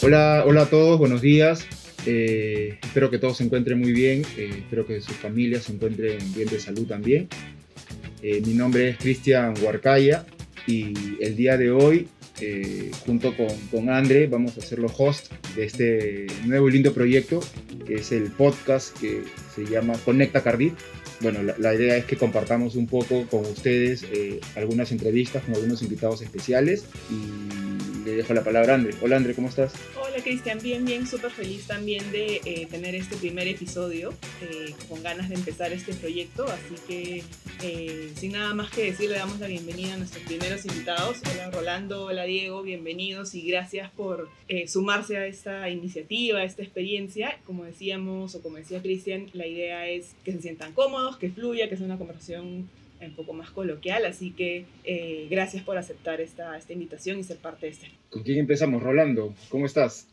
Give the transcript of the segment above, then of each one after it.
Hola, hola a todos, buenos días. Eh, espero que todos se encuentren muy bien, eh, espero que sus familias se encuentren bien de salud también. Eh, mi nombre es Cristian Huarcaya y el día de hoy, junto con, con André, vamos a ser los host de este nuevo y lindo proyecto, que es el podcast que se llama Conecta Cardit. Bueno, la, la idea es que compartamos un poco con ustedes algunas entrevistas con algunos invitados especiales y dejo la palabra a André. Hola André, ¿cómo estás? Hola Cristian, bien, bien, súper feliz también de eh, tener este primer episodio, eh, con ganas de empezar este proyecto, así que eh, sin nada más que decir, le damos la bienvenida a nuestros primeros invitados. Hola Rolando, hola Diego, bienvenidos y gracias por sumarse a esta iniciativa, a esta experiencia. Como decíamos, o como decía Cristian, la idea es que se sientan cómodos, que fluya, que sea una conversación un poco más coloquial, así que eh, gracias por aceptar esta, esta invitación y ser parte de este. ¿Con quién empezamos? Rolando, ¿cómo estás?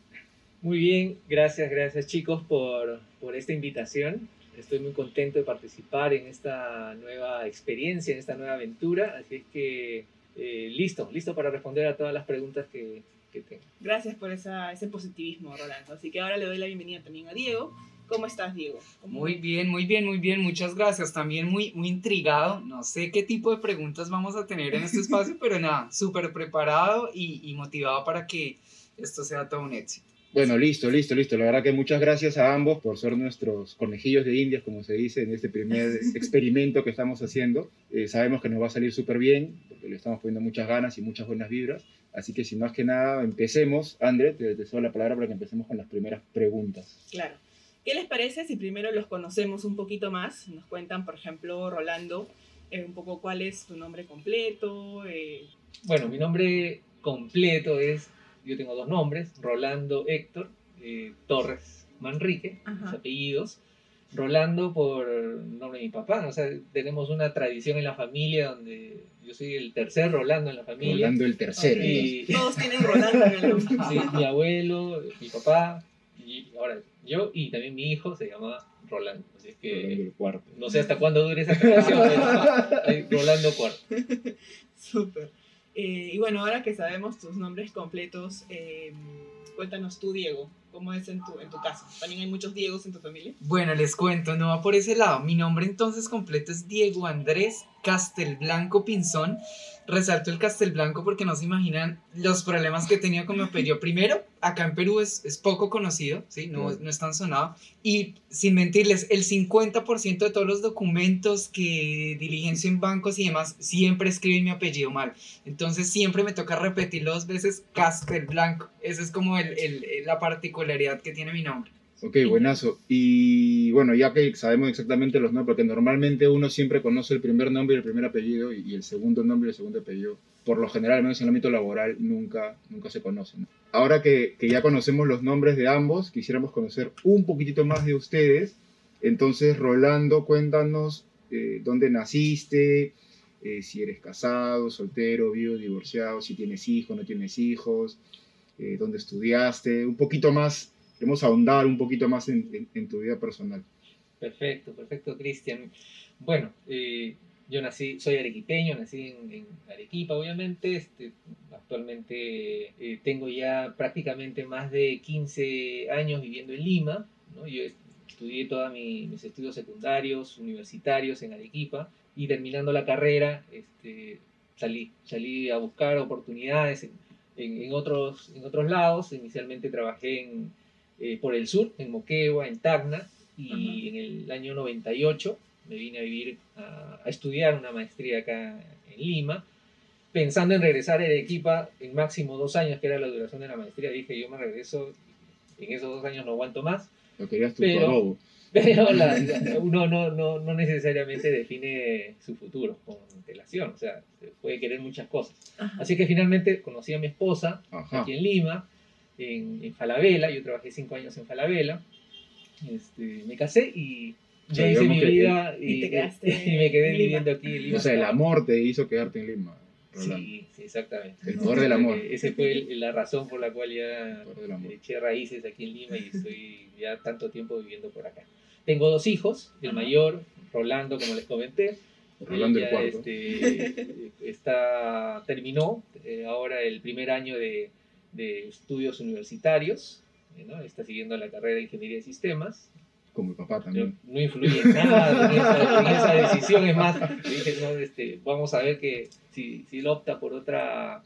Muy bien, gracias, gracias chicos por, por esta invitación. Estoy muy contento de participar en esta nueva experiencia, en esta nueva aventura, así es que eh, listo, listo para responder a todas las preguntas que, que tengo. Gracias por esa, ese positivismo, Rolando. Así que ahora le doy la bienvenida también a Diego ¿Cómo estás, Diego? Muy bien, muy bien, muy bien. Muchas gracias. También muy, muy intrigado. No sé qué tipo de preguntas vamos a tener en este espacio, pero nada, súper preparado y, y, motivado para que esto sea todo un éxito. Bueno, listo, listo, listo. La verdad que muchas gracias a ambos por ser nuestros conejillos de indias, como se dice, en este primer experimento que estamos haciendo. Eh, sabemos que nos va a salir súper bien, porque le estamos poniendo muchas ganas y muchas buenas vibras. Así que sin más que nada, empecemos. André, te, te la palabra para que empecemos con las primeras preguntas. Claro. ¿Qué les parece si primero los conocemos un poquito más? Nos cuentan, por ejemplo, Rolando, eh, un poco cuál es tu nombre completo. Eh. Bueno, mi nombre completo es, yo tengo dos nombres, Rolando Héctor eh, Torres Manrique, mis apellidos. Rolando por nombre de mi papá, o sea, tenemos una tradición en la familia donde yo soy el tercer Rolando en la familia. Rolando el tercero. Todos tienen Rolando en el nombre. Sí, mi abuelo, mi papá, y ahora yo y también mi hijo se llama Rolando. Así que no sé hasta cuándo dure esa relación, Rolando Cuarto. Súper. Eh, y bueno, ahora que sabemos tus nombres completos, eh, cuéntanos tú, Diego, ¿cómo es en tu, en tu caso? ¿También hay muchos Diegos en tu familia? Bueno, les cuento, no va por ese lado. Mi nombre entonces completo es Diego Andrés Castelblanco Pinzón resalto el Castelblanco porque no se imaginan los problemas que tenía con mi apellido. Primero, acá en Perú es, es poco conocido, ¿sí? No, no es tan sonado. Y sin mentirles, el 50% de todos los documentos que diligencio en bancos y demás siempre escriben mi apellido mal. Entonces siempre me toca repetirlo dos veces Castelblanco. Esa es como el, el, la particularidad que tiene mi nombre. Ok, buenazo. Y bueno, ya que sabemos exactamente los nombres, porque normalmente uno siempre conoce el primer nombre y el primer apellido y, el segundo nombre y el segundo apellido. Por lo general, al menos en el ámbito laboral, nunca, nunca se conocen. Ahora que, que ya conocemos los nombres de ambos, quisiéramos conocer un poquitito más de ustedes. Entonces, Rolando, cuéntanos eh, dónde naciste, eh, si eres casado, soltero, vivo, divorciado, si tienes hijos, no tienes hijos, eh, dónde estudiaste, un poquito más queremos ahondar un poquito más en, tu vida personal. Perfecto, perfecto, Cristian. Bueno, eh, yo nací, soy arequipeño, nací en, Arequipa, obviamente. Este, actualmente eh, tengo ya prácticamente más de 15 años viviendo en Lima. Yo estudié todos mis estudios secundarios, universitarios en Arequipa y terminando la carrera este, salí, salí a buscar oportunidades en, otros, en otros lados. Inicialmente trabajé en, eh, por el sur, en Moquegua, en Tacna, y en el año 98 me vine a vivir, a, estudiar una maestría acá en Lima, pensando en regresar a Arequipa en máximo dos años, que era la duración de la maestría. Dije, yo me regreso, en esos dos años no aguanto más. Lo querías tu pero, pero uno no, no, no, necesariamente define su futuro con antelación, o sea, puede querer muchas cosas. Así que finalmente conocí a mi esposa aquí en Lima, en, en, Falabella, yo trabajé cinco años en Falabella, este, me casé y ya hice mi vida y, y, me quedé viviendo aquí en Lima. O sea, el amor te hizo quedarte en Lima. Sí, sí, exactamente. El poder del amor. Esa fue la razón por la cual ya eché raíces aquí en Lima y estoy ya tanto tiempo viviendo por acá. Tengo dos hijos, el mayor, Rolando, como les comenté. Rolando el cuarto. Este, está, terminó eh, ahora el primer año de, de estudios universitarios, eh, ¿no? está siguiendo la carrera de Ingeniería de Sistemas. Como el papá también. no influye en nada en esa, en esa decisión, es más, dije, no, este, vamos a ver que si, si él opta por otra,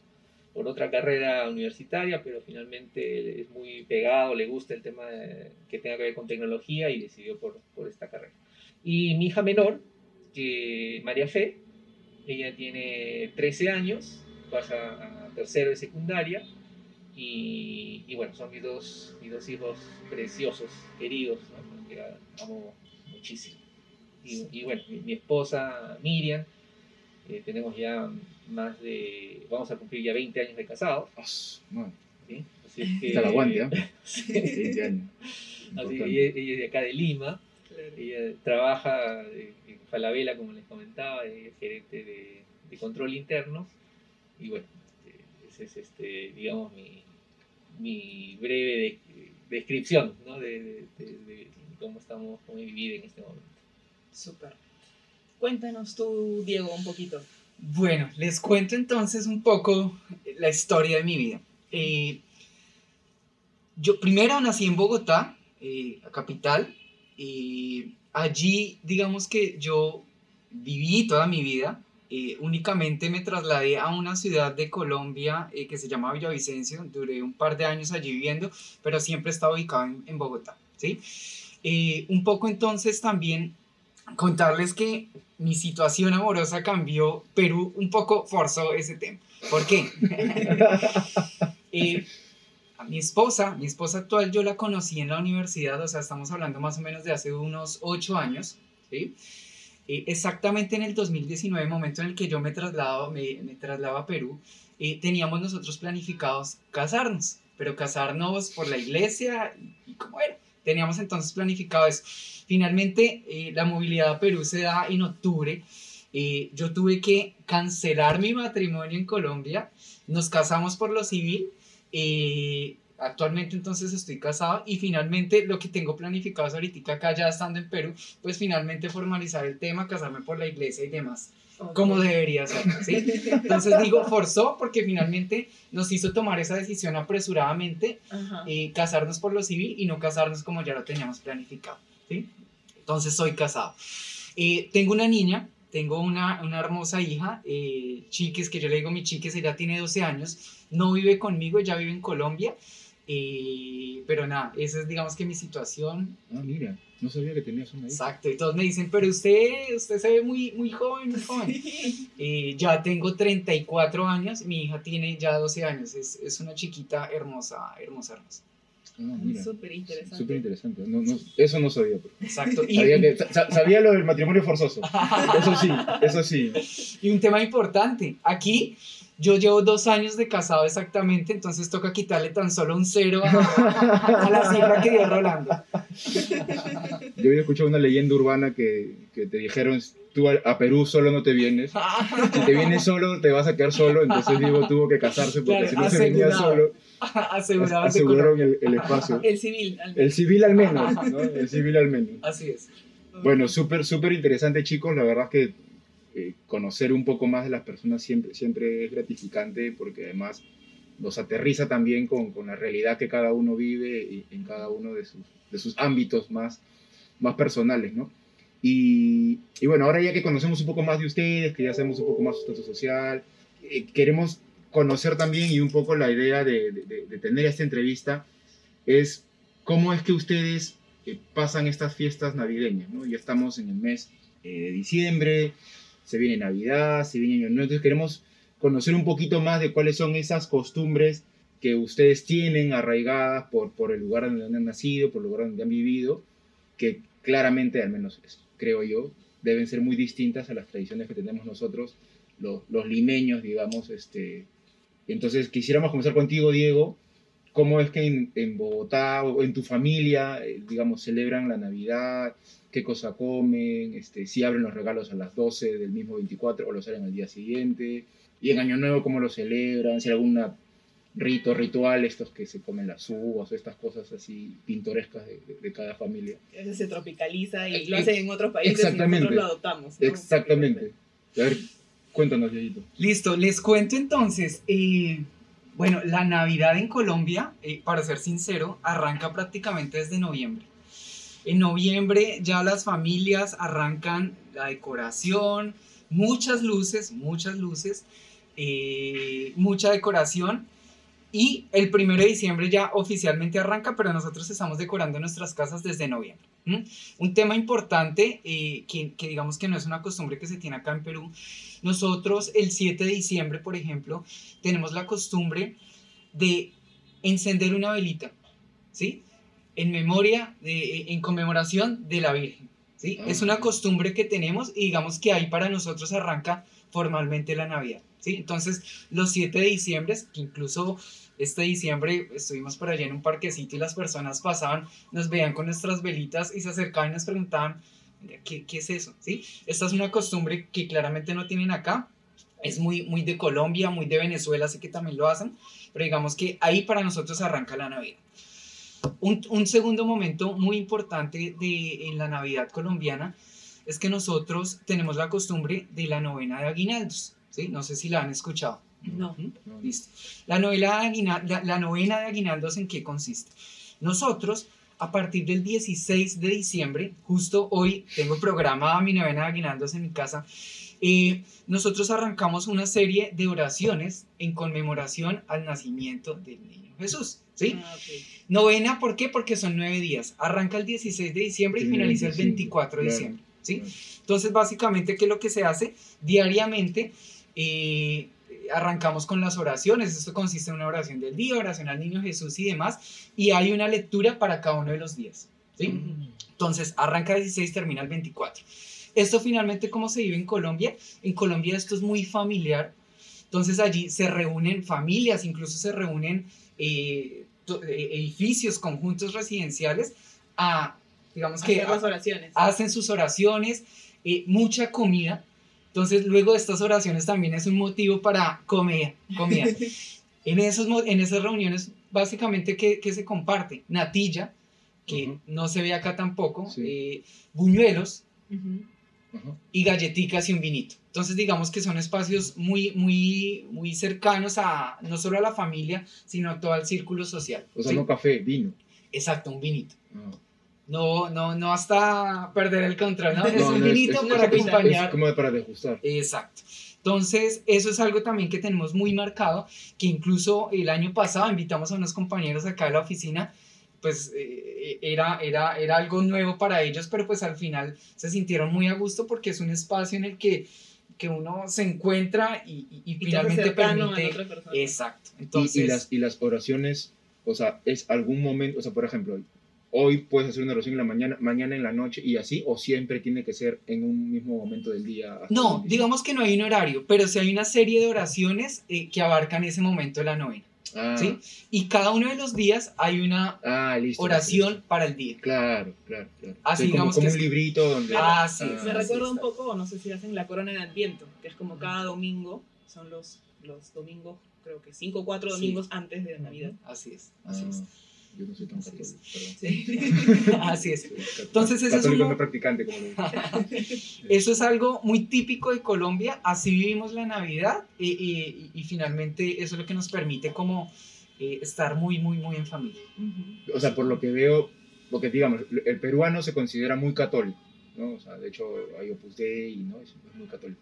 por otra carrera universitaria, pero finalmente es muy pegado, le gusta el tema de- que tenga que ver con tecnología y decidió por, por esta carrera. Y mi hija menor, que María Fe, ella tiene 13 años, pasa a tercero de secundaria y, y bueno, son mis dos, mis dos hijos preciosos, queridos, ¿no? que amo muchísimo. Y, y bueno, mi, mi esposa Miriam, eh, tenemos ya más de, vamos a cumplir ya 20 años de casados, Ah, madre. ¿sí? Así es que, Hasta el aguante, ¿ah? Sí. 20 años. Así, ella, ella es de acá de Lima, Claro. ella trabaja en Falabella, como les comentaba, ella es gerente de, de control interno. Y bueno, eh, ese es, este, digamos, mi, mi breve de- descripción ¿no? de, de- de- de cómo estamos, cómo he vivido en este momento. Súper. Cuéntanos tú, Diego, un poquito. Bueno, les cuento entonces un poco la historia de mi vida. Eh, yo primero nací en Bogotá, eh, la capital, y allí digamos que yo viví toda mi vida. Eh, únicamente me trasladé a una ciudad de Colombia eh, que se llama Villavicencio. Duré un par de años allí viviendo, pero siempre estaba ubicado en, en Bogotá. ¿sí? Eh, un poco entonces también contarles que mi situación amorosa cambió. Perú un poco forzó ese tema. ¿Por qué? Eh, a mi esposa, mi esposa actual, yo la conocí en la universidad, o sea, estamos hablando más o menos de hace unos ocho años, ¿sí? Eh, exactamente en el 2019, momento en el que yo me traslado, me, me traslado a Perú, eh, teníamos nosotros planificados casarnos, pero casarnos por la iglesia y, y como era. Teníamos entonces planificado eso. Finalmente, eh, la movilidad a Perú se da en octubre. Eh, yo tuve que cancelar mi matrimonio en Colombia. Nos casamos por lo civil. eh, actualmente entonces estoy casado y finalmente lo que tengo planificado es ahorita acá ya estando en Perú, pues finalmente formalizar el tema, casarme por la iglesia y demás, como debería ser, ¿sí? Entonces digo, forzó porque finalmente nos hizo tomar esa decisión apresuradamente Ajá. eh, casarnos por lo civil y no casarnos como ya lo teníamos planificado. ¿sí? Entonces soy casado. Eh, tengo una niña, tengo una, una hermosa hija, eh, Chiques, que yo le digo mi Chiques, ella tiene 12 años, no vive conmigo, ella vive en Colombia. Eh, pero nada, esa es digamos que mi situación. Ah, mira, no sabía que tenías una hija. Exacto, y todos me dicen, pero usted, usted se ve muy, muy joven, muy joven. Eh, ya tengo 34 años, mi hija tiene ya 12 años, es, es una chiquita hermosa, hermosa, hermosa. Ah, mira. Súper interesante. Súper interesante. No, no, eso no sabía. pero- Exacto. Y, Sabía, que- sa- sabía lo del matrimonio forzoso. Eso sí, eso sí. y un tema importante, aquí yo llevo dos años de casado exactamente, entonces toca quitarle tan solo un cero a, a la cifra que dio Rolando. Yo había escuchado una leyenda urbana que, que te dijeron, tú a, a Perú solo no te vienes. Si te vienes solo, te vas a quedar solo. Entonces Diego tuvo que casarse porque Claro, si no se venía asegurado. solo, Aseguraron el, el espacio. El civil. al El civil al menos, ¿no? El civil al menos. Así es. Bueno, súper, súper interesante, chicos. La verdad es que eh, conocer un poco más de las personas siempre, siempre es gratificante porque además los aterriza también con, con la realidad que cada uno vive y- en cada uno de sus, de sus ámbitos más, más personales, ¿no? Y, y bueno, ahora ya que conocemos un poco más de ustedes, que ya sabemos un poco más su estatus social, eh, queremos conocer también y un poco la idea de, de- de tener esta entrevista es cómo es que ustedes eh, pasan estas fiestas navideñas, ¿no? Ya estamos en el mes eh, de diciembre, se viene Navidad, se viene Año Nuevo, entonces queremos conocer un poquito más de cuáles son esas costumbres que ustedes tienen arraigadas por, por el lugar donde han nacido, por el lugar donde han vivido, que claramente, al menos creo yo, deben ser muy distintas a las tradiciones que tenemos nosotros, los, los limeños, digamos. Este. Entonces, quisiéramos comenzar contigo, Diego. ¿Cómo es que en, en Bogotá o en tu familia, eh, digamos, celebran la Navidad? ¿Qué cosa comen? Este, si abren los regalos a las 12 del mismo 24 o los salen al día siguiente. Y en Año Nuevo, ¿cómo lo celebran? Si hay algún rito, ritual, estos que se comen las uvas o estas cosas así pintorescas de, de- de cada familia. Ese se tropicaliza y Eh, lo hacen en otros países y exactamente. nosotros lo adoptamos. ¿no? Exactamente. A ver, cuéntanos, Dieguito. Listo, les cuento entonces. eh, Bueno, la Navidad en Colombia, eh, para ser sincero, arranca prácticamente desde noviembre. En noviembre ya las familias arrancan la decoración, muchas luces, muchas luces, eh, mucha decoración. Y el primero de diciembre ya oficialmente arranca, pero nosotros estamos decorando nuestras casas desde noviembre. ¿m? Un tema importante, eh, que, que digamos que no es una costumbre que se tiene acá en Perú. Nosotros el 7 de diciembre, por ejemplo, tenemos la costumbre de encender una velita, ¿sí? En memoria, de, en conmemoración de la Virgen, ¿sí? Ah, es una costumbre que tenemos y digamos que ahí para nosotros arranca formalmente la Navidad, ¿sí? Entonces, los 7 de diciembre, que incluso este diciembre estuvimos por allá en un parquecito y las personas pasaban, nos veían con nuestras velitas y se acercaban y nos preguntaban, "Mira, ¿qué, qué es eso? ¿Sí? Esta es una costumbre que claramente no tienen acá, es muy, muy de Colombia, muy de Venezuela, sé que también lo hacen, pero digamos que ahí para nosotros arranca la Navidad. Un, un segundo momento muy importante de, en la Navidad colombiana es que nosotros tenemos la costumbre de la novena de aguinaldos, ¿sí? No sé si la han escuchado. No. ¿Mm? Listo. La novela de la, la novena de aguinaldos, ¿en qué consiste? Nosotros, a partir del 16 de diciembre, justo hoy tengo programada mi novena de aguinaldos en mi casa, eh, nosotros arrancamos una serie de oraciones en conmemoración al nacimiento del niño Jesús. ¿sí? Ah. Novena, ¿por qué? Porque son nueve días. Arranca el 16 de diciembre y finaliza el 25, 24 de claro, diciembre. ¿sí? claro. Entonces, básicamente, ¿qué es lo que se hace? Diariamente eh, arrancamos con las oraciones. Esto consiste en una oración del día, oración al niño Jesús y demás. Y hay una lectura para cada uno de los días. ¿sí? Mm. Entonces, arranca el 16, termina el 24. Esto finalmente, ¿cómo se vive en Colombia? En Colombia esto es muy familiar. Entonces allí se reúnen familias, incluso se reúnen eh, eh, edificios, conjuntos residenciales a, digamos que, Hacer las oraciones. hacen sus oraciones, eh, mucha comida. Entonces, luego de estas oraciones también es un motivo para comer, comida. en, esos, en esas reuniones, básicamente, ¿qué, qué se comparte? Natilla, que Ujú. no se ve acá tampoco, Sí. eh, buñuelos Ujú. Ajá. y galletitas y un vinito. Entonces, digamos que son espacios muy, muy, muy cercanos a no solo a la familia, sino a todo el círculo social. O sea, ¿sí? no café, vino. Exacto, un vinito. Ah. No, no, no hasta perder el control, ¿no? Es No, un no, es- vinito es- para es- es acompañar. como para degustar. Exacto. Entonces, eso es algo también que tenemos muy marcado, que incluso el año pasado invitamos a unos compañeros acá de la oficina, pues eh, era, era, era algo nuevo para ellos, pero pues al final se sintieron muy a gusto porque es un espacio en el que, que uno se encuentra y, y- y Y finalmente permite... Exacto. Y- Entonces, y, las, y las oraciones, o sea, es algún momento, o sea, por ejemplo, hoy puedes hacer una oración en la mañana, mañana en la noche y así, o siempre tiene que ser en un mismo momento del día. no, digamos que no hay un horario, pero sí hay una serie de oraciones eh, que abarcan ese momento de la novena. Ah, ¿sí? Y cada uno de los días hay una ah, listo. oración listo. para el día. Claro, claro, claro. Así Sí, como, digamos como que un es- librito donde... Ah, sí, Me Así recuerda un poco, no sé si hacen la corona de Adviento, que es como cada domingo, son los, los domingos, creo que cinco o cuatro Sí. domingos antes de Navidad. Así es, Ah, así es. Yo no soy tan católico, perdón. Sí. Así es. Entonces, ese es uno- no practicante, como. Eso es algo muy típico de Colombia, así vivimos la Navidad y, y- y finalmente eso es lo que nos permite como eh, estar muy, muy, muy en familia. O sea, por lo que veo, porque digamos, el peruano se considera muy católico, ¿no? O sea, de hecho hay Opus Dei, ¿no? Es muy católico.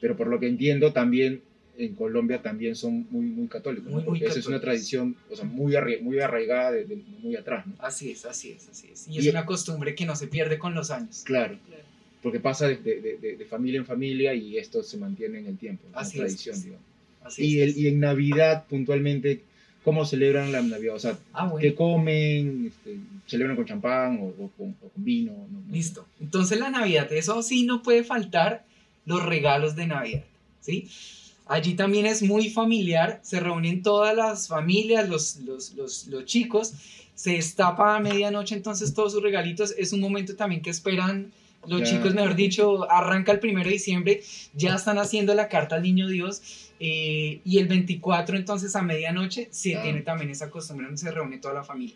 Pero por lo que entiendo, también en Colombia también son muy, muy católicos, ¿no? Muy, muy Porque esa es una tradición, o sea, muy, arra- muy arraigada de, de muy atrás, ¿no? Así es, así es, así es. Y Y- es una costumbre que no se pierde con los años. Claro, Claro. porque pasa de, de- de- de familia en familia y esto se mantiene en el tiempo, es una Así es, tradición, pues. digamos. Así Y, es. el, y en Navidad, puntualmente, ¿cómo celebran la Navidad? O sea, Ah, bueno. ¿qué comen? Este, ¿Celebran con champán o, o con, o con vino? No- no. Listo. Entonces la Navidad, eso sí no puede faltar los regalos de Navidad, ¿sí? Allí también es muy familiar, se reúnen todas las familias, los, los, los, los chicos, se destapa a medianoche entonces todos sus regalitos, es un momento también que esperan los Ya. chicos, mejor dicho, arranca el primero de diciembre, ya están haciendo la carta al niño Dios eh, y el 24 entonces a medianoche se Ah. tiene también esa costumbre donde se reúne toda la familia.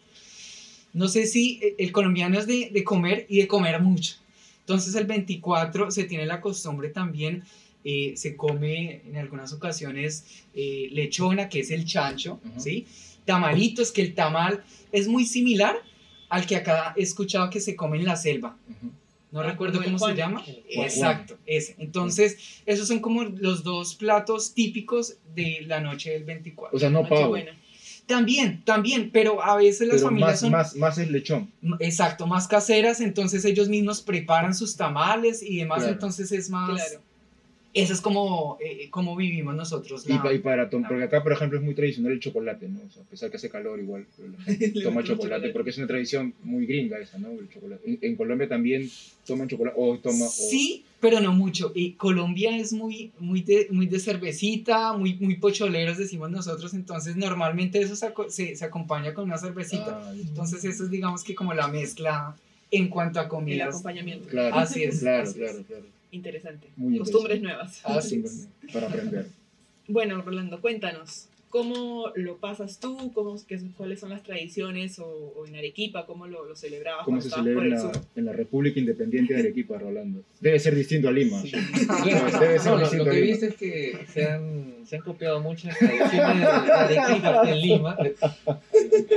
No sé si eh, el colombiano es de, de comer y de comer mucho. Entonces el 24 se tiene la costumbre también eh, se come en algunas ocasiones eh, lechona, que es el chancho. ¿sí? Tamalitos, que el tamal es muy similar al que acá he escuchado que se come en la selva. No Ah, recuerdo el cómo se llama. El. Exacto, ese. Entonces, esos son como los dos platos típicos de la noche del 24. O sea, no pavo. También, también, pero a veces las Pero familias más, son más, más es lechón. exacto, más caseras, entonces ellos mismos preparan sus tamales y demás, Claro. entonces es más Claro. Eso es como, eh, como vivimos nosotros. Y, la- pa- y para tom- la- porque acá, por ejemplo, es muy tradicional el chocolate, ¿no? O sea, a pesar que hace calor igual, pero la gente toma el chocolate, chocolate. porque es una tradición muy gringa esa, ¿no? El chocolate. En, en Colombia también toman chocolate, o toma... o- Sí, pero no mucho. Y Colombia es muy, muy, de, muy de cervecita, muy, muy pocholeros, decimos nosotros. Entonces, normalmente eso se, aco- se, se acompaña con una cervecita. Ah, Entonces, eso es, digamos que como la mezcla en cuanto a El comidas. acompañamiento. claro, Así es, Claro, así es. claro, claro. Interesante. Muy Costumbres interesante. nuevas. Así es. Para aprender. Bueno, Rolando, cuéntanos. ¿Cómo lo pasas tú? ¿Cómo, qué, ¿Cuáles son las tradiciones? O, o en Arequipa, ¿cómo lo, lo celebrabas ¿Cómo cuando se estabas celebra por en el la, sur? en la República Independiente de Arequipa, Rolando? Debe ser distinto a Lima. Sí. Bueno, Debe ser no, distinto lo que he visto es que se han, se han copiado muchas tradiciones de Arequipa en Lima.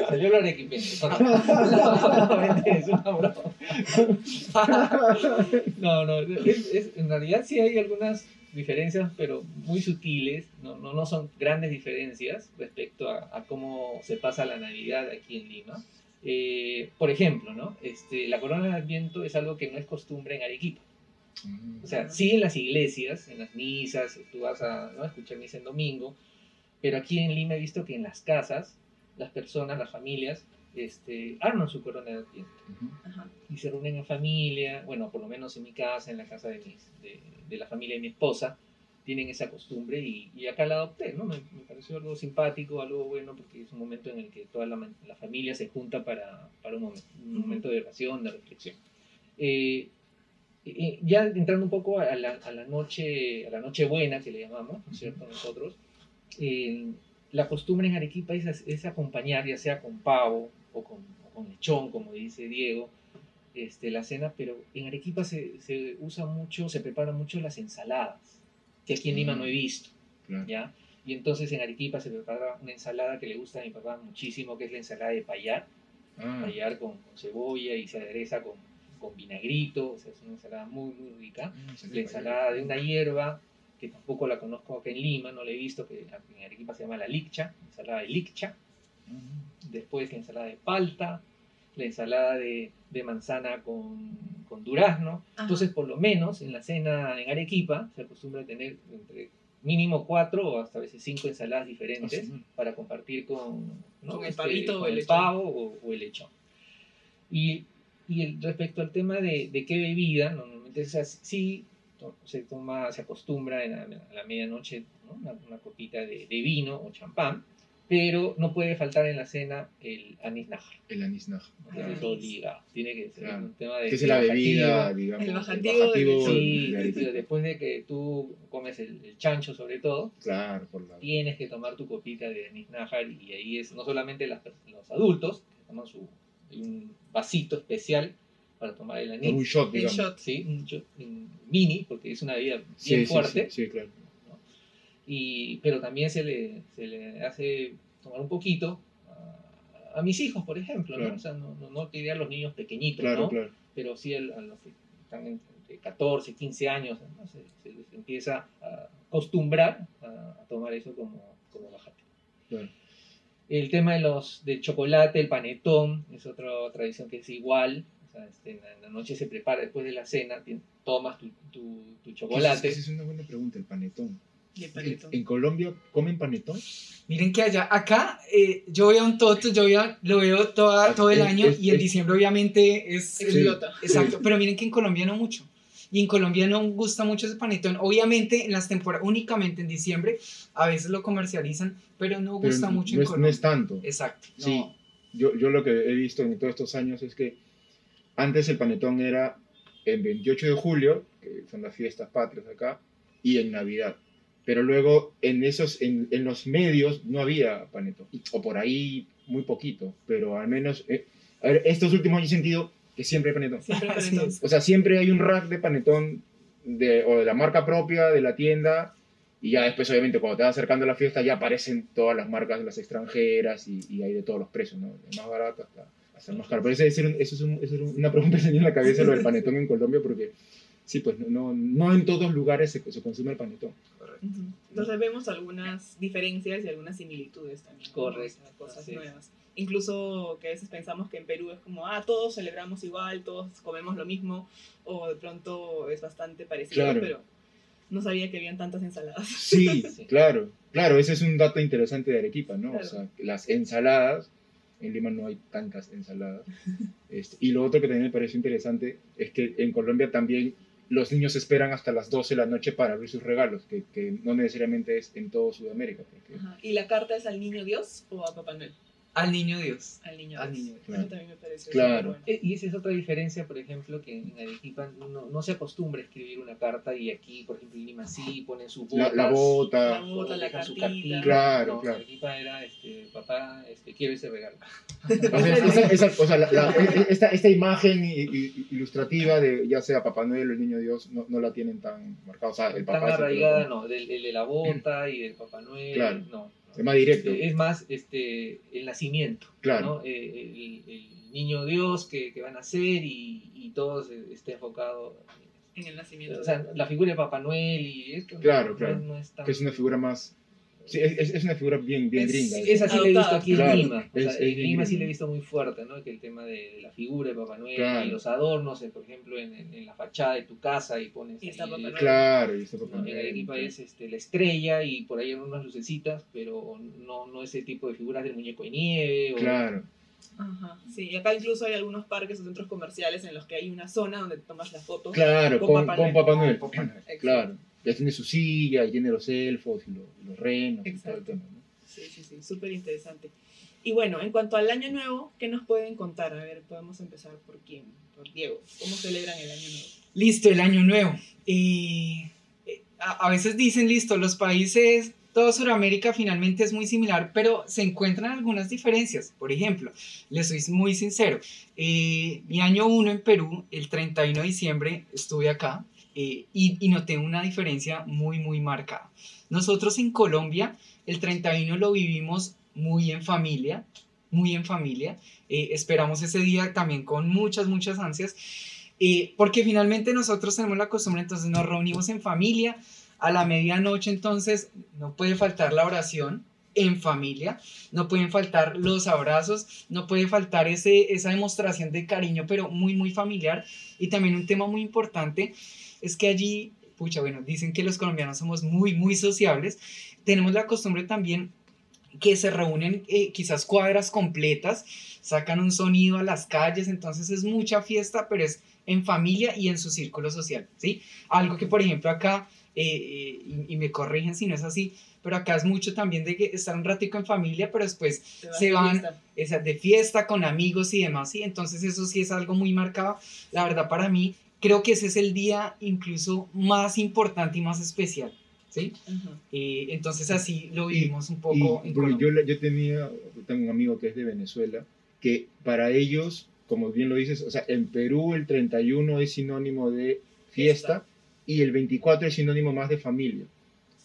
Salió lo arequipeño. No, no, es- es- en realidad sí hay algunas diferencias, pero muy sutiles, no, no, no son grandes diferencias respecto a, cómo se pasa la Navidad aquí en Lima. Eh, por ejemplo, ¿no? este, la corona de Adviento es algo que no es costumbre en Arequipa. O sea, sí en las iglesias, en las misas, tú vas a ¿no? escuchar misa en domingo, pero aquí en Lima he visto que en las casas, las personas, las familias, este, arman su corona de Adviento Ujú. Ajá. y se reúnen en familia, bueno, por lo menos en mi casa, en la casa de, mis, de, de la familia de mi esposa, tienen esa costumbre y, y acá la adopté, ¿no? Me, me pareció algo simpático, algo bueno, porque es un momento en el que toda la, la familia se junta para, para un, momento, un Ujú. momento de oración, de reflexión. Eh, y ya entrando un poco a la, a la noche a la noche buena que le llamamos, ¿no es cierto? Nosotros, eh, la costumbre en Arequipa es, es acompañar, ya sea con pavo o con, o con lechón, como dice Diego, este, la cena, pero en Arequipa se, se usa mucho, se preparan mucho las ensaladas, que aquí en Lima no he visto, Claro. ¿ya? Y entonces en Arequipa se prepara una ensalada que le gusta a mi papá muchísimo, que es la ensalada de payar, Ah, payar con, con cebolla y se adereza con, con vinagrito, o sea, es una ensalada muy, muy rica. ah, La ensalada de una hierba, que tampoco la conozco acá en Lima, no la he visto, que en Arequipa se llama la liccha, ensalada de liccha. falló. Después la ensalada de palta, la ensalada de, de manzana con, con durazno. Ajá. Entonces, por lo menos en la cena en Arequipa se acostumbra a tener entre mínimo cuatro o hasta a veces cinco ensaladas diferentes sí. para compartir con, ¿no? Con el Este, pavito o el el pavo o, o el lechón. Y, y el- respecto al tema de, de qué bebida, normalmente o sea, sí to- se toma, se acostumbra en la, a la medianoche ¿no? una, una copita de, de vino o champán, pero no puede faltar en la cena el anís nájar. El anís naja. Tiene todo ligado. Tiene que ser Claro. un tema de Que es la bebida, digamos. El bajativo Sí, de después de que tú comes el, el chancho sobre todo, Claro, por la... tienes que tomar tu copita de anís nájar y ahí es no solamente las los adultos que toman su un vasito especial para tomar el anís, Un shot, digamos. shot. sí, un shot, un mini porque es una bebida bien Sí, sí, fuerte, Sí, sí, claro. Y pero también se le, se le hace tomar un poquito a, a mis hijos, por ejemplo, ¿no? Claro. O sea, no, no, no te diré a los niños pequeñitos, Claro, ¿no? claro. pero sí al- a, los que están entre 14, 15 años, ¿no? se, se les empieza a acostumbrar a, a tomar eso como, como bajate. El tema de los de chocolate, el panetón, es otra tradición que es igual. O sea, este, en, la, en la noche se prepara después de la cena, tomas tu, tu, tu chocolate. Esa es una buena pregunta, el panetón. Y el ¿En, Colombia comen panetón? Miren que allá, acá, eh, yo a un toto, yo a- lo veo toda, todo el Es- año es- y en es- diciembre obviamente es... Explota. Exacto, Sí. pero miren que en Colombia no mucho. Y en Colombia no gusta mucho ese panetón. Obviamente en las temporadas, únicamente en diciembre, a veces lo comercializan, pero no Pero gusta no- mucho no en es, no Colombia. es tanto. Exacto. no. Sí. Yo, yo lo que he visto en todos estos años es que antes el panetón era el 28 de julio, que son las fiestas patrias acá, y en Navidad. Pero luego en, esos, en, en los medios no había panetón. O por ahí muy poquito. Pero al menos, eh, a ver, estos últimos años he sentido que siempre hay panetón. Siempre panetón. O sea, siempre hay un rack de panetón de, o de la marca propia de la tienda y ya después obviamente cuando te vas acercando a la fiesta ya aparecen todas las marcas, las extranjeras y, y hay de todos los precios, ¿no? De más barato hasta, hasta más caro. Pero ese, ese, eso es, un- eso es una pregunta que tenía en la cabeza lo del panetón en Colombia porque sí, pues no, no en todos lugares se, se consume el panetón. Ujú. Entonces vemos algunas diferencias y algunas similitudes también. ¿no? Correcto, O sea, cosas así es. nuevas. Incluso que a veces pensamos que en Perú es como, ah, todos celebramos igual, todos comemos lo mismo, o de pronto es bastante parecido, Claro. pero no sabía que habían tantas ensaladas. Sí, Sí. claro, claro, ese es un dato interesante de Arequipa, ¿no? Claro. O sea, las ensaladas, en Lima no hay tantas ensaladas. Este, y lo otro que también me pareció interesante es que en Colombia también los niños esperan hasta las 12 de la noche para abrir sus regalos, que, que no necesariamente es en todo Sudamérica. Porque. ¿Y la carta es al niño Dios o a Papá Noel? Al niño Dios. Al niño Al Dios. niño Dios. Eso también me pareció Claro. superbueno. Eh, Y esa es otra diferencia, por ejemplo, que en Arequipa no, no se acostumbra a escribir una carta y aquí, por ejemplo, en Lima sí ponen su la, botas, la La bota, bota, la dejan su cartita. Claro, No, claro. En Arequipa era, este, papá, este, quiero ese regalo. O sea, esa- esa- o sea, la- la- esta, esta imagen i- i- ilustrativa de ya sea Papá Noel o el Niño Dios no, no la tienen tan marcada. O sea, el Tan papá el lo arraigada, no, del, el de la bota y del Papá Noel, Claro. no. Es más directo. Es más este, el nacimiento, Claro. ¿no? Eh, el, el niño Dios que, que van a ser y, y todo se- está enfocado. En el nacimiento. O sea, la figura de Papá Noel y esto no- Claro, no, claro. no es tan... Que es una figura más. Sí, es, es- es una figura bien, bien Es- gringa. sí, esa. Sí la he visto aquí Claro, en Lima. O sea, es- es en Lima sí la he visto muy fuerte, ¿no? Que el tema de, de la figura de Papá Noel Claro. y los adornos, eh, por ejemplo, en, en- en la fachada de tu casa y pones Y está ahí, Papá Noel. Claro, y está Papá ¿no? Noel, En Arequipa claro. es este, la estrella y por ahí hay unas lucecitas, pero no, no ese tipo de figuras del muñeco de nieve. O, Claro, Ajá, sí, y acá incluso hay algunos parques o centros comerciales en los que hay una zona donde tomas la foto. claro, Con con, Papá con Noel. Papá Noel. Papá Noel. Claro. Ya tiene su silla, y tiene los elfos y los, los renos y todo el Exacto. tema. ¿no? Sí, sí, sí, súper interesante. Y bueno, en cuanto al año nuevo, ¿qué nos pueden contar? A ver, podemos empezar por quién, por Diego. ¿Cómo celebran el año nuevo? Listo, el año nuevo. Eh, a, a veces dicen, listo, los países, todo Sudamérica finalmente es muy similar, pero se encuentran algunas diferencias. Por ejemplo, les soy muy sincero, eh, mi año 1 en Perú, el 31 de diciembre, estuve acá eh, y, y noté una diferencia muy, muy marcada. Nosotros en Colombia, el 31 lo vivimos muy en familia, muy en familia. Eh, esperamos ese día también con muchas, muchas ansias. Eh, porque finalmente nosotros tenemos la costumbre, entonces nos reunimos en familia, a la medianoche entonces no puede faltar la oración en familia, no pueden faltar los abrazos, no puede faltar ese, esa demostración de cariño, pero muy, muy familiar. Y también un tema muy importante es que allí, pucha, bueno, dicen que los colombianos somos muy, muy sociables. Tenemos la costumbre también que se reúnen eh, quizás cuadras completas, sacan un sonido a las calles, entonces es mucha fiesta, pero es en familia y en su círculo social, ¿sí? Algo que, por ejemplo, acá, eh, eh, y, y me corrigen si no es así, pero acá es mucho también de que estar un ratico en familia, pero después ¿Te vas Se van. esa de fiesta con amigos y demás, ¿sí? Entonces eso sí es algo muy marcado. La verdad para mí, creo que ese es el día incluso más importante y más especial, ¿sí? Ujú. Eh, entonces así lo Y- vivimos un poco Y, en Colombia. yo, yo tenía, tengo un amigo que es de Venezuela, que para ellos, como bien lo dices, o sea, en Perú el 31 es sinónimo de fiesta, y el 24 es sinónimo más de familia.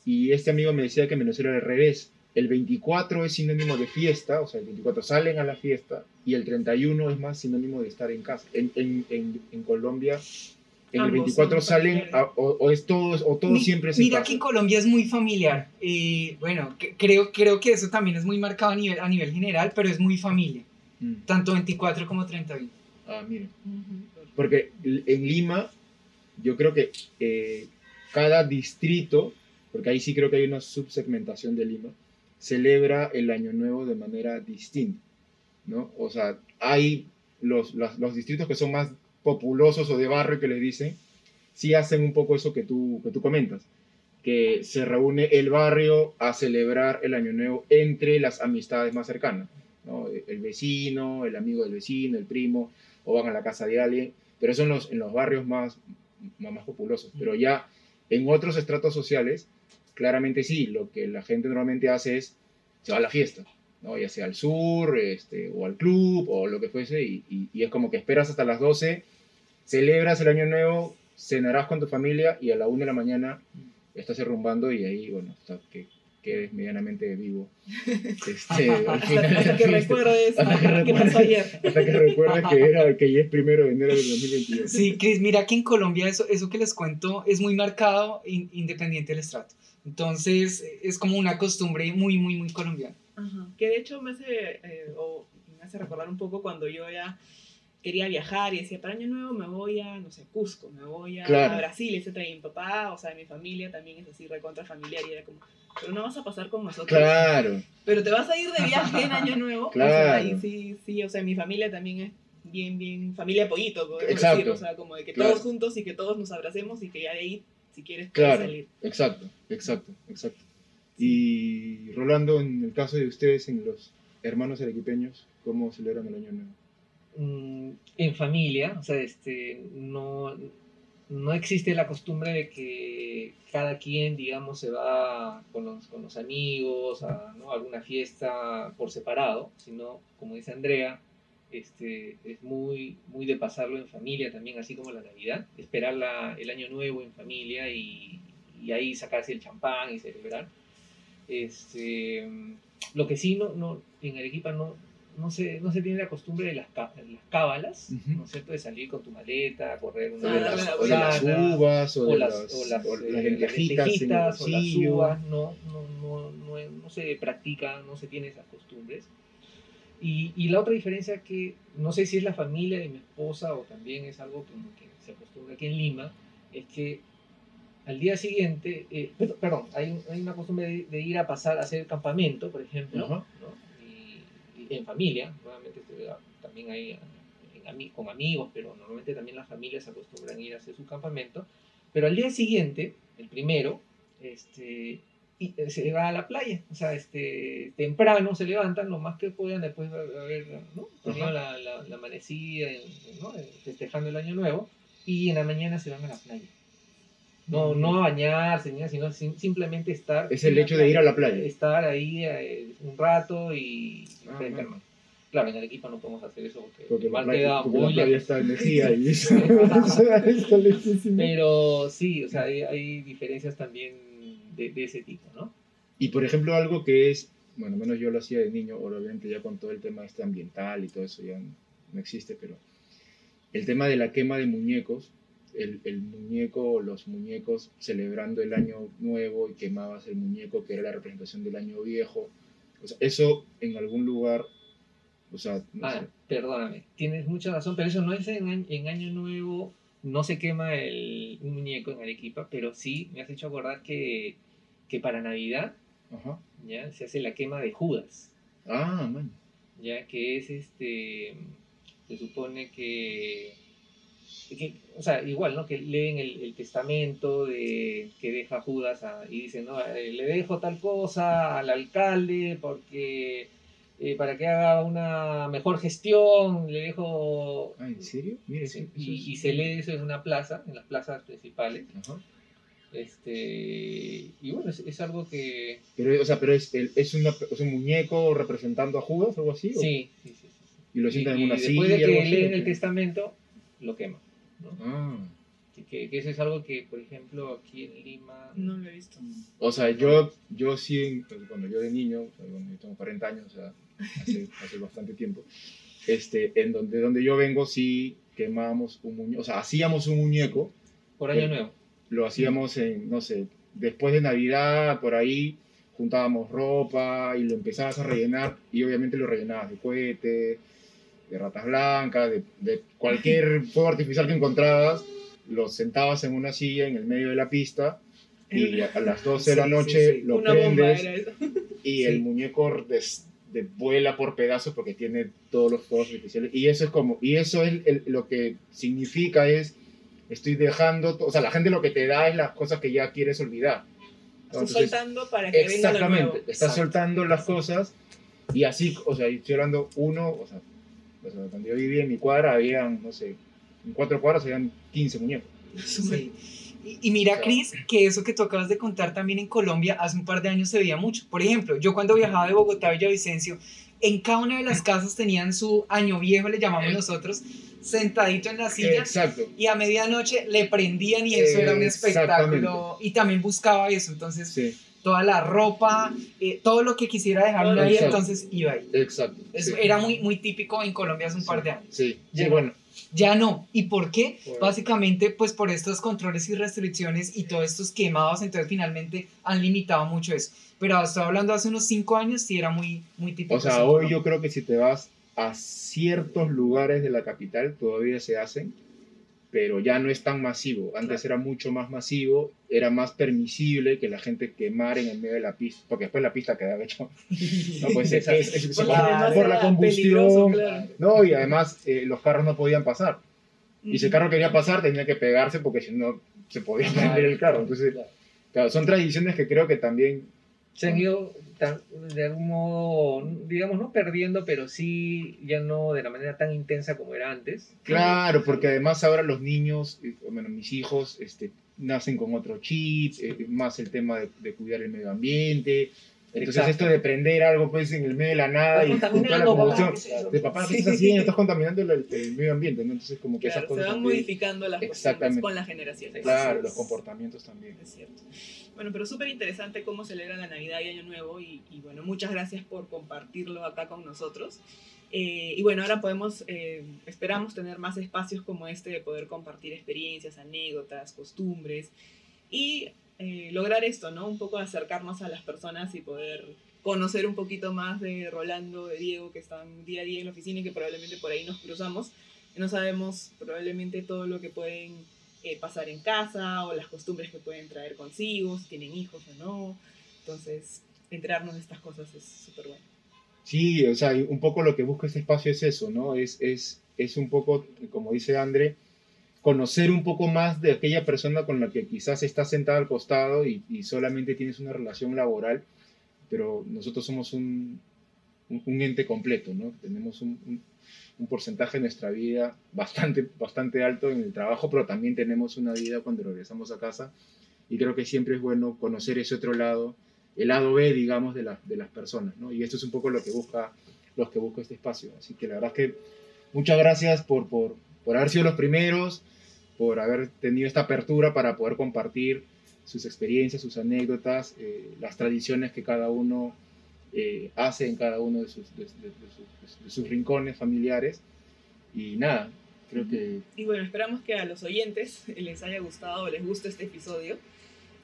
Y este amigo me decía que en Venezuela era al revés. El 24 es sinónimo de fiesta, o sea, el 24 salen a la fiesta, y el 31 es más sinónimo de estar en casa. En, en, en, en Colombia, en el Ambos 24 son salen, a- o, o es todo, o todo Mi- siempre es en Mira casa. que en Colombia es muy familiar. Eh, bueno, que- creo, creo que eso también es muy marcado a nivel, a nivel general, pero es muy familia. Mm. Tanto 24 como 31. Ah, mire. Ujú. Porque en Lima, yo creo que eh, cada distrito, porque ahí sí creo que hay una subsegmentación de Lima, celebra el Año Nuevo de manera distinta, ¿no? O sea, hay los, las- los distritos que son más populosos o de barrio que les dicen, sí hacen un poco eso que tú, que tú comentas, que se reúne el barrio a celebrar el Año Nuevo entre las amistades más cercanas, ¿no? El vecino, el amigo del vecino, el primo, o van a la casa de alguien, pero eso en los, en los barrios más, más, más populosos. Pero ya en otros estratos sociales, claramente sí, lo que la gente normalmente hace es, se va a la fiesta, ¿no? ya sea al sur, este, o al club, o lo que fuese, y, y- y es como que esperas hasta las 12, celebras el año nuevo cenarás con tu familia y a la una de la mañana estás derrumbando y ahí, bueno, hasta que quedes medianamente vivo. Este, al Hasta, final hasta que fiesta. recuerdes Hasta que qué recuerdes. pasó ayer. Hasta que recuerdes que, era, que ya es primero de enero del 2022. Sí, Cris, mira que en Colombia eso, eso que les cuento es muy marcado in- independiente del estrato. Entonces es como una costumbre muy, muy, muy colombiana. Ajá. Que de hecho me hace, eh, o me hace recordar un poco cuando yo ya quería viajar y decía, para Año Nuevo me voy a, no sé, Cusco, me voy a, Claro. a Brasil, etc. Y mi papá, o sea, mi familia también es así, recontra familiar. Y era como, pero no vas a pasar con nosotros. Claro, Pero te vas a ir de viaje en Año Nuevo. Claro. O sea, y sí, sí, o sea, mi familia también es bien, bien, familia pollito, podemos Exacto. decir. O sea, como de que Claro. todos juntos y que todos nos abracemos y que ya de ahí, si quieres, puedes Claro. salir. exacto, exacto, exacto. Y Rolando, en el caso de ustedes, en los hermanos arequipeños, ¿cómo celebran el año nuevo? Mm, en familia, o sea, este, no, no existe la costumbre de que cada quien, digamos, se va con los, con los amigos a alguna fiesta por separado, sino, como dice Andrea, este, es muy, muy de pasarlo en familia también, así como la Navidad, esperar la- el año nuevo en familia y, y ahí sacarse el champán y celebrar. Este, lo que sí, no, no, en Arequipa no, no, se, no se tiene la costumbre de las, las cábalas, Ujú. ¿no es cierto? De salir con tu maleta, correr una O de Ah, las, la o las uvas, o o las, las, o las, o eh, las lentejitas, o las uvas, no, no, no, no, no se practica, no se tiene esas costumbres. Y, y la otra diferencia que no sé si es la familia de mi esposa o también es algo como que se acostumbra aquí en Lima, es que al día siguiente, eh, per- perdón, hay, hay una costumbre de, de ir a pasar a hacer campamento, por ejemplo, Ajá. ¿no? y, y en familia, nuevamente este, también hay eh, en con amigos, pero normalmente también las familias se acostumbran a ir a hacer su campamento, pero al día siguiente, el primero, este, y, se va a la playa, o sea, este, temprano se levantan, lo más que puedan después de haber ¿no? tenido la, la, la amanecida, ¿no? Festejando el año nuevo, y en la mañana se van a la playa. No, no a bañarse, sino sim- simplemente estar. Es el la hecho de ir a la playa. Estar ahí eh, un rato y Ah. Claro, en Arequipa no podemos hacer eso porque, Porque la playa, queda la muy playa lejos. está en Mejía y eso. Pero sí, o sea, hay, hay diferencias también de, de ese tipo, ¿no? Y por ejemplo, algo que es, bueno, menos yo lo hacía de niño, obviamente ya con todo el tema este ambiental y todo eso ya no, existe, pero el tema de la quema de muñecos, el, el muñeco o los muñecos celebrando el año nuevo y quemabas el muñeco que era la representación del año viejo. O sea, eso en algún lugar, o sea, no Ah, sé. perdóname, tienes mucha razón, pero eso no es en, en Año Nuevo, no se quema el, un muñeco en Arequipa, pero sí me has hecho acordar que, que para Navidad Ajá. ya se hace la quema de Judas. Ah, man. ya que es este se supone que, que- o sea igual no que leen el, el testamento de que deja Judas a- y dicen no Eh, le dejo tal cosa al alcalde porque eh, para que haga una mejor gestión le dejo Ah, ¿en serio? Mira, eso- eso y, es- y se lee eso en una plaza en las plazas principales Ajá. Este y bueno es, es algo que Pero, o sea, pero es, el- es, una, es un muñeco representando a Judas o algo así. ¿o? sí, sí, sí, sí, sí. Y lo sientan en una y silla. después de que así, leen ¿o el testamento lo queman ¿no? Ah. Que- que, eso es algo que, por ejemplo, aquí en Lima... No lo he visto. O sea, yo, yo sí, pues, cuando yo de niño, o sea, cuando yo tengo 40 años, o sea, hace, hace bastante tiempo, este, en donde, donde yo vengo sí quemábamos un muñeco, o sea, hacíamos un muñeco, Por Año que- Nuevo. Lo hacíamos en, no sé, después de Navidad, por ahí, juntábamos ropa y lo empezabas a rellenar, y obviamente lo rellenabas de cohetes, de ratas blancas, de, de cualquier fuego artificial que encontrabas, lo sentabas en una silla en el medio de la pista, y a, las 12 de la Sí, sí, noche sí. lo Una prendes y Sí. el muñeco des- de- vuela por pedazos porque tiene todos los fuegos artificiales. Y eso es como, y eso es el- lo que significa es, estoy dejando, to- o sea, la gente lo que te da es las cosas que ya quieres olvidar. Estás soltando para que venga lo Exactamente, nuevo. estás Exacto. soltando las cosas y así, o sea, estoy hablando uno, o sea, o sea, cuando yo vivía en mi cuadra habían, no sé, en cuatro cuadras habían 15 muñecos. Sí. Y, y mira, Cris, que eso que tú acabas de contar también en Colombia, hace un par de años se veía mucho. Por ejemplo, yo cuando viajaba de Bogotá a Villavicencio, en cada una de las casas tenían su año viejo, le llamamos nosotros, sentadito en la silla. Exacto. Y a medianoche le prendían y eso era un espectáculo. Y también buscaba eso. Entonces, Sí, toda la ropa, eh, todo lo que quisiera dejar Todo uno ahí, exacto. entonces iba ahí. exacto. Eso sí. Era muy, muy típico en Colombia hace un par de años. Sí, bueno. Ya no. ¿Y por qué? Básicamente, pues por estos controles y restricciones y todos estos quemados, entonces finalmente han limitado mucho eso. Pero estoy hablando hace unos cinco años, sí era muy, muy típico. O sea, hoy ¿no? yo creo que si te vas a ciertos lugares de la capital, todavía se hacen, pero ya no es tan masivo. Antes era mucho más masivo, era más permisible que la gente quemara en el medio de la pista, porque después la pista quedaba hecho. No, pues es, es- es- Porque por, la combustión. claro. No, y además eh, los carros no podían pasar. Y si el carro quería pasar, tenía que pegarse porque si no se podía prender el carro. Entonces, claro. son tradiciones que creo que también se han ido de algún modo, digamos, no perdiendo, pero sí ya no de la manera tan intensa como era antes. Claro, porque además ahora los niños, eh, bueno, mis hijos, este, nacen con otro chip, eh, más el tema de, de cuidar el medio ambiente. Entonces Exacto. esto de prender algo pues en el medio de la nada y toda la Contaminando, combustión, papá, ¿qué es eso? de papá, ¿qué estás haciendo? Estás contaminando el, el medio ambiente, ¿no? Entonces como que Claro, esas se cosas van también- modificando las costumbres Exactamente. con las generaciones. Claro, los comportamientos también. Es cierto. Bueno, pero súper interesante cómo celebran la Navidad y Año Nuevo y, y bueno, muchas gracias por compartirlo acá con nosotros. Eh, y bueno, ahora podemos, eh, esperamos tener más espacios como este de poder compartir experiencias, anécdotas, costumbres y eh, lograr esto, ¿no? Un poco acercarnos a las personas y poder conocer un poquito más de Rolando, de Diego, que están día a día en la oficina y que probablemente por ahí nos cruzamos. No sabemos probablemente todo lo que pueden eh, pasar en casa o las costumbres que pueden traer consigo, si tienen hijos o no. Entonces, enterarnos de estas cosas es súper bueno. Sí, o sea, un poco lo que busca este espacio es eso, ¿no? Es, es, es un poco, como dice André, conocer un poco más de aquella persona con la que quizás estás sentada al costado y, solamente tienes una relación laboral, pero nosotros somos un, ente completo, ¿no? Tenemos un porcentaje de nuestra vida bastante, bastante alto en el trabajo, pero también tenemos una vida cuando regresamos a casa y creo que siempre es bueno conocer ese otro lado el lado B, digamos, de, la, de las personas, ¿no? Y esto es un poco lo que busca, los que busca este espacio. Así que la verdad es que muchas gracias por, por, por haber sido los primeros, por haber tenido esta apertura para poder compartir sus experiencias, sus anécdotas, eh, las tradiciones que cada uno eh, hace en cada uno de sus, de, de, sus, de sus rincones familiares. Y nada, creo que... Y bueno, esperamos que a los oyentes les haya gustado o les guste este episodio.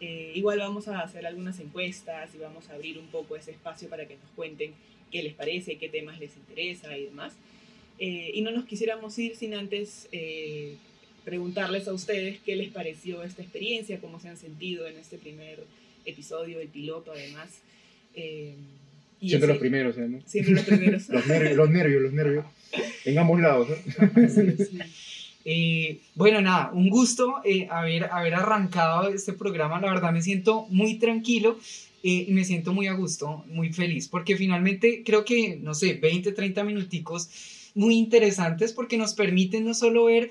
Eh, igual vamos a hacer algunas encuestas y vamos a abrir un poco ese espacio para que nos cuenten qué les parece, qué temas les interesa y demás. Eh, y no nos quisiéramos ir sin antes eh, preguntarles a ustedes qué les pareció esta experiencia, cómo se han sentido en este primer episodio, el piloto además. Eh, y Siempre los así- primeros, ¿eh, ¿no? Siempre los primeros. Los nervios, los nervios, los nervios. En ambos lados, ¿no? Así es. Eh, bueno, nada, un gusto eh, haber, haber arrancado este programa. La verdad me siento muy tranquilo eh, y me siento muy a gusto, muy feliz, porque finalmente creo que, no sé, 20, 30 minuticos muy interesantes porque nos permiten no solo ver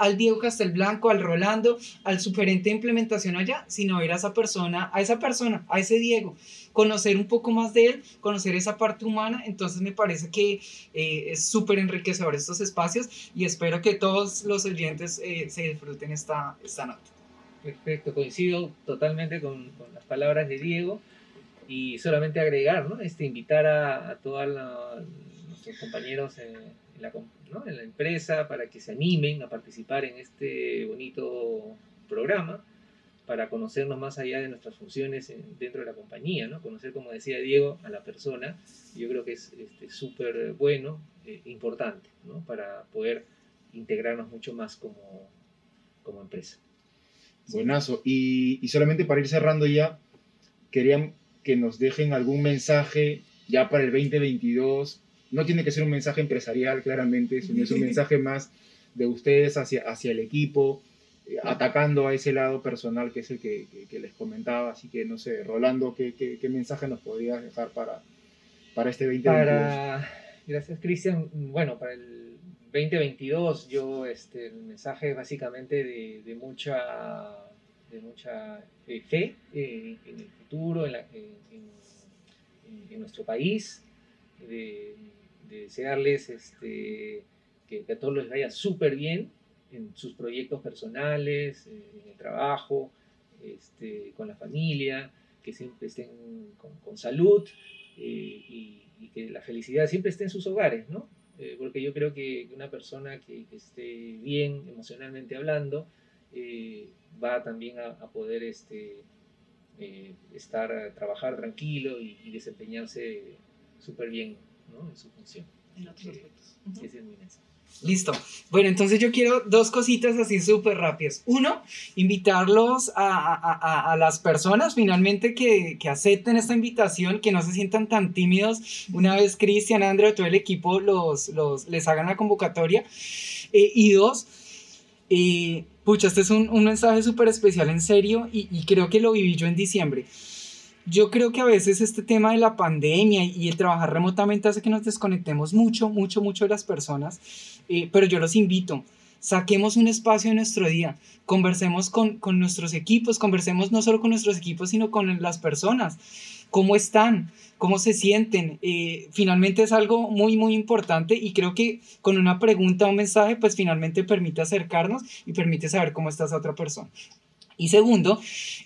al Diego Castelblanco, al Rolando, al superente de implementación allá, sino ver a esa persona, a esa persona, a ese Diego, conocer un poco más de él, conocer esa parte humana. Entonces me parece que eh, es súper enriquecedor estos espacios y espero que todos los oyentes eh, se disfruten esta, esta nota. Perfecto, coincido totalmente con, las palabras de Diego y solamente agregar, ¿no? Este, invitar a, a nuestros compañeros en, la, empresa para que se animen a participar en este bonito programa para conocernos más allá de nuestras funciones en- dentro de la compañía, ¿no? Conocer, como decía Diego, a la persona, yo creo que es este, súper bueno, eh, importante, ¿no? Para poder integrarnos mucho más como, como empresa. Buenazo. Y, y solamente para ir cerrando ya, querían que nos dejen algún mensaje ya para el 2022. No tiene que ser un mensaje empresarial, claramente, sino es un mensaje más de ustedes hacia, hacia el equipo, eh, atacando a ese lado personal que es el que, que- que les comentaba. Así que, no sé, Rolando, ¿qué, qué, qué mensaje nos podrías dejar para, para este 2022? Para, gracias Cristian, bueno, para el 2022 yo, este, el mensaje es básicamente de, de mucha, de mucha eh, fe eh, en el futuro, en, la- en- en- en nuestro país, de, desearles este, que, a todos les vaya súper bien en sus proyectos personales, en el trabajo, este, con la familia, que siempre estén con, salud eh, y, que la felicidad siempre esté en sus hogares, ¿no? Eh, porque yo creo que una persona que, esté bien emocionalmente hablando eh, va también a, poder este, estar, trabajar tranquilo y, desempeñarse súper bien ¿no? en su función. En otros aspectos. Ese es mi mensaje. Listo. Bueno, entonces yo quiero dos cositas así súper rápidas. Uno, invitarlos a, las personas finalmente que, acepten esta invitación, que no se sientan tan tímidos una vez Cristian, Andrea, todo el equipo los, los, les hagan la convocatoria. Eh, y dos, eh, pucha, este es un, mensaje súper especial en serio y, y creo que lo viví yo en diciembre. Yo creo que a veces este tema de la pandemia y el trabajar remotamente hace que nos desconectemos mucho, mucho, mucho de las personas, eh, pero yo los invito, saquemos un espacio en nuestro día, conversemos con, con, nuestros equipos, conversemos no solo con nuestros equipos, sino con las personas, cómo están, cómo se sienten. Eh, finalmente es algo muy, muy importante y creo que con una pregunta o un mensaje, pues finalmente permite acercarnos y permite saber cómo está esa otra persona. Y segundo,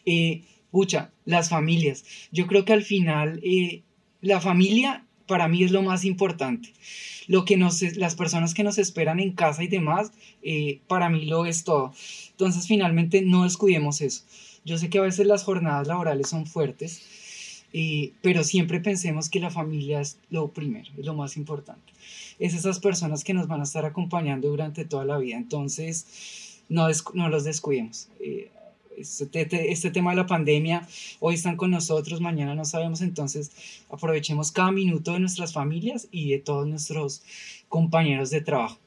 eh, pucha, las familias. Yo creo que al final eh, la familia para mí es lo más importante. Lo que nos, las personas que nos esperan en casa y demás, eh, para mí lo es todo. Entonces, finalmente, no descuidemos eso. Yo sé que a veces las jornadas laborales son fuertes, eh, pero siempre pensemos que la familia es lo primero, es lo más importante. Es esas personas que nos van a estar acompañando durante toda la vida. Entonces, no, no los descuidemos. Este, este, tema de la pandemia, hoy están con nosotros, mañana no sabemos, entonces aprovechemos cada minuto de nuestras familias y de todos nuestros compañeros de trabajo.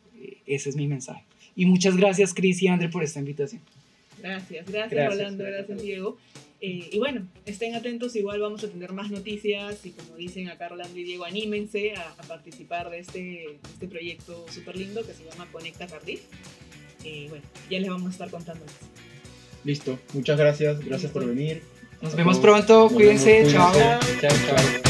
Ese es mi mensaje. Y muchas gracias, Cris y André, por esta invitación. Gracias, gracias, Rolando, gracias, Diego. Eh, y bueno, estén atentos, igual vamos a tener más noticias y como dicen acá Rolando y Diego, anímense a, participar de este, este proyecto súper lindo que se llama Conecta Cardiff. Eh, bueno, ya les vamos a estar contando más. Listo. Muchas gracias. Gracias por venir. Nos vemos pronto. cuídense. Chao. Chao, chao.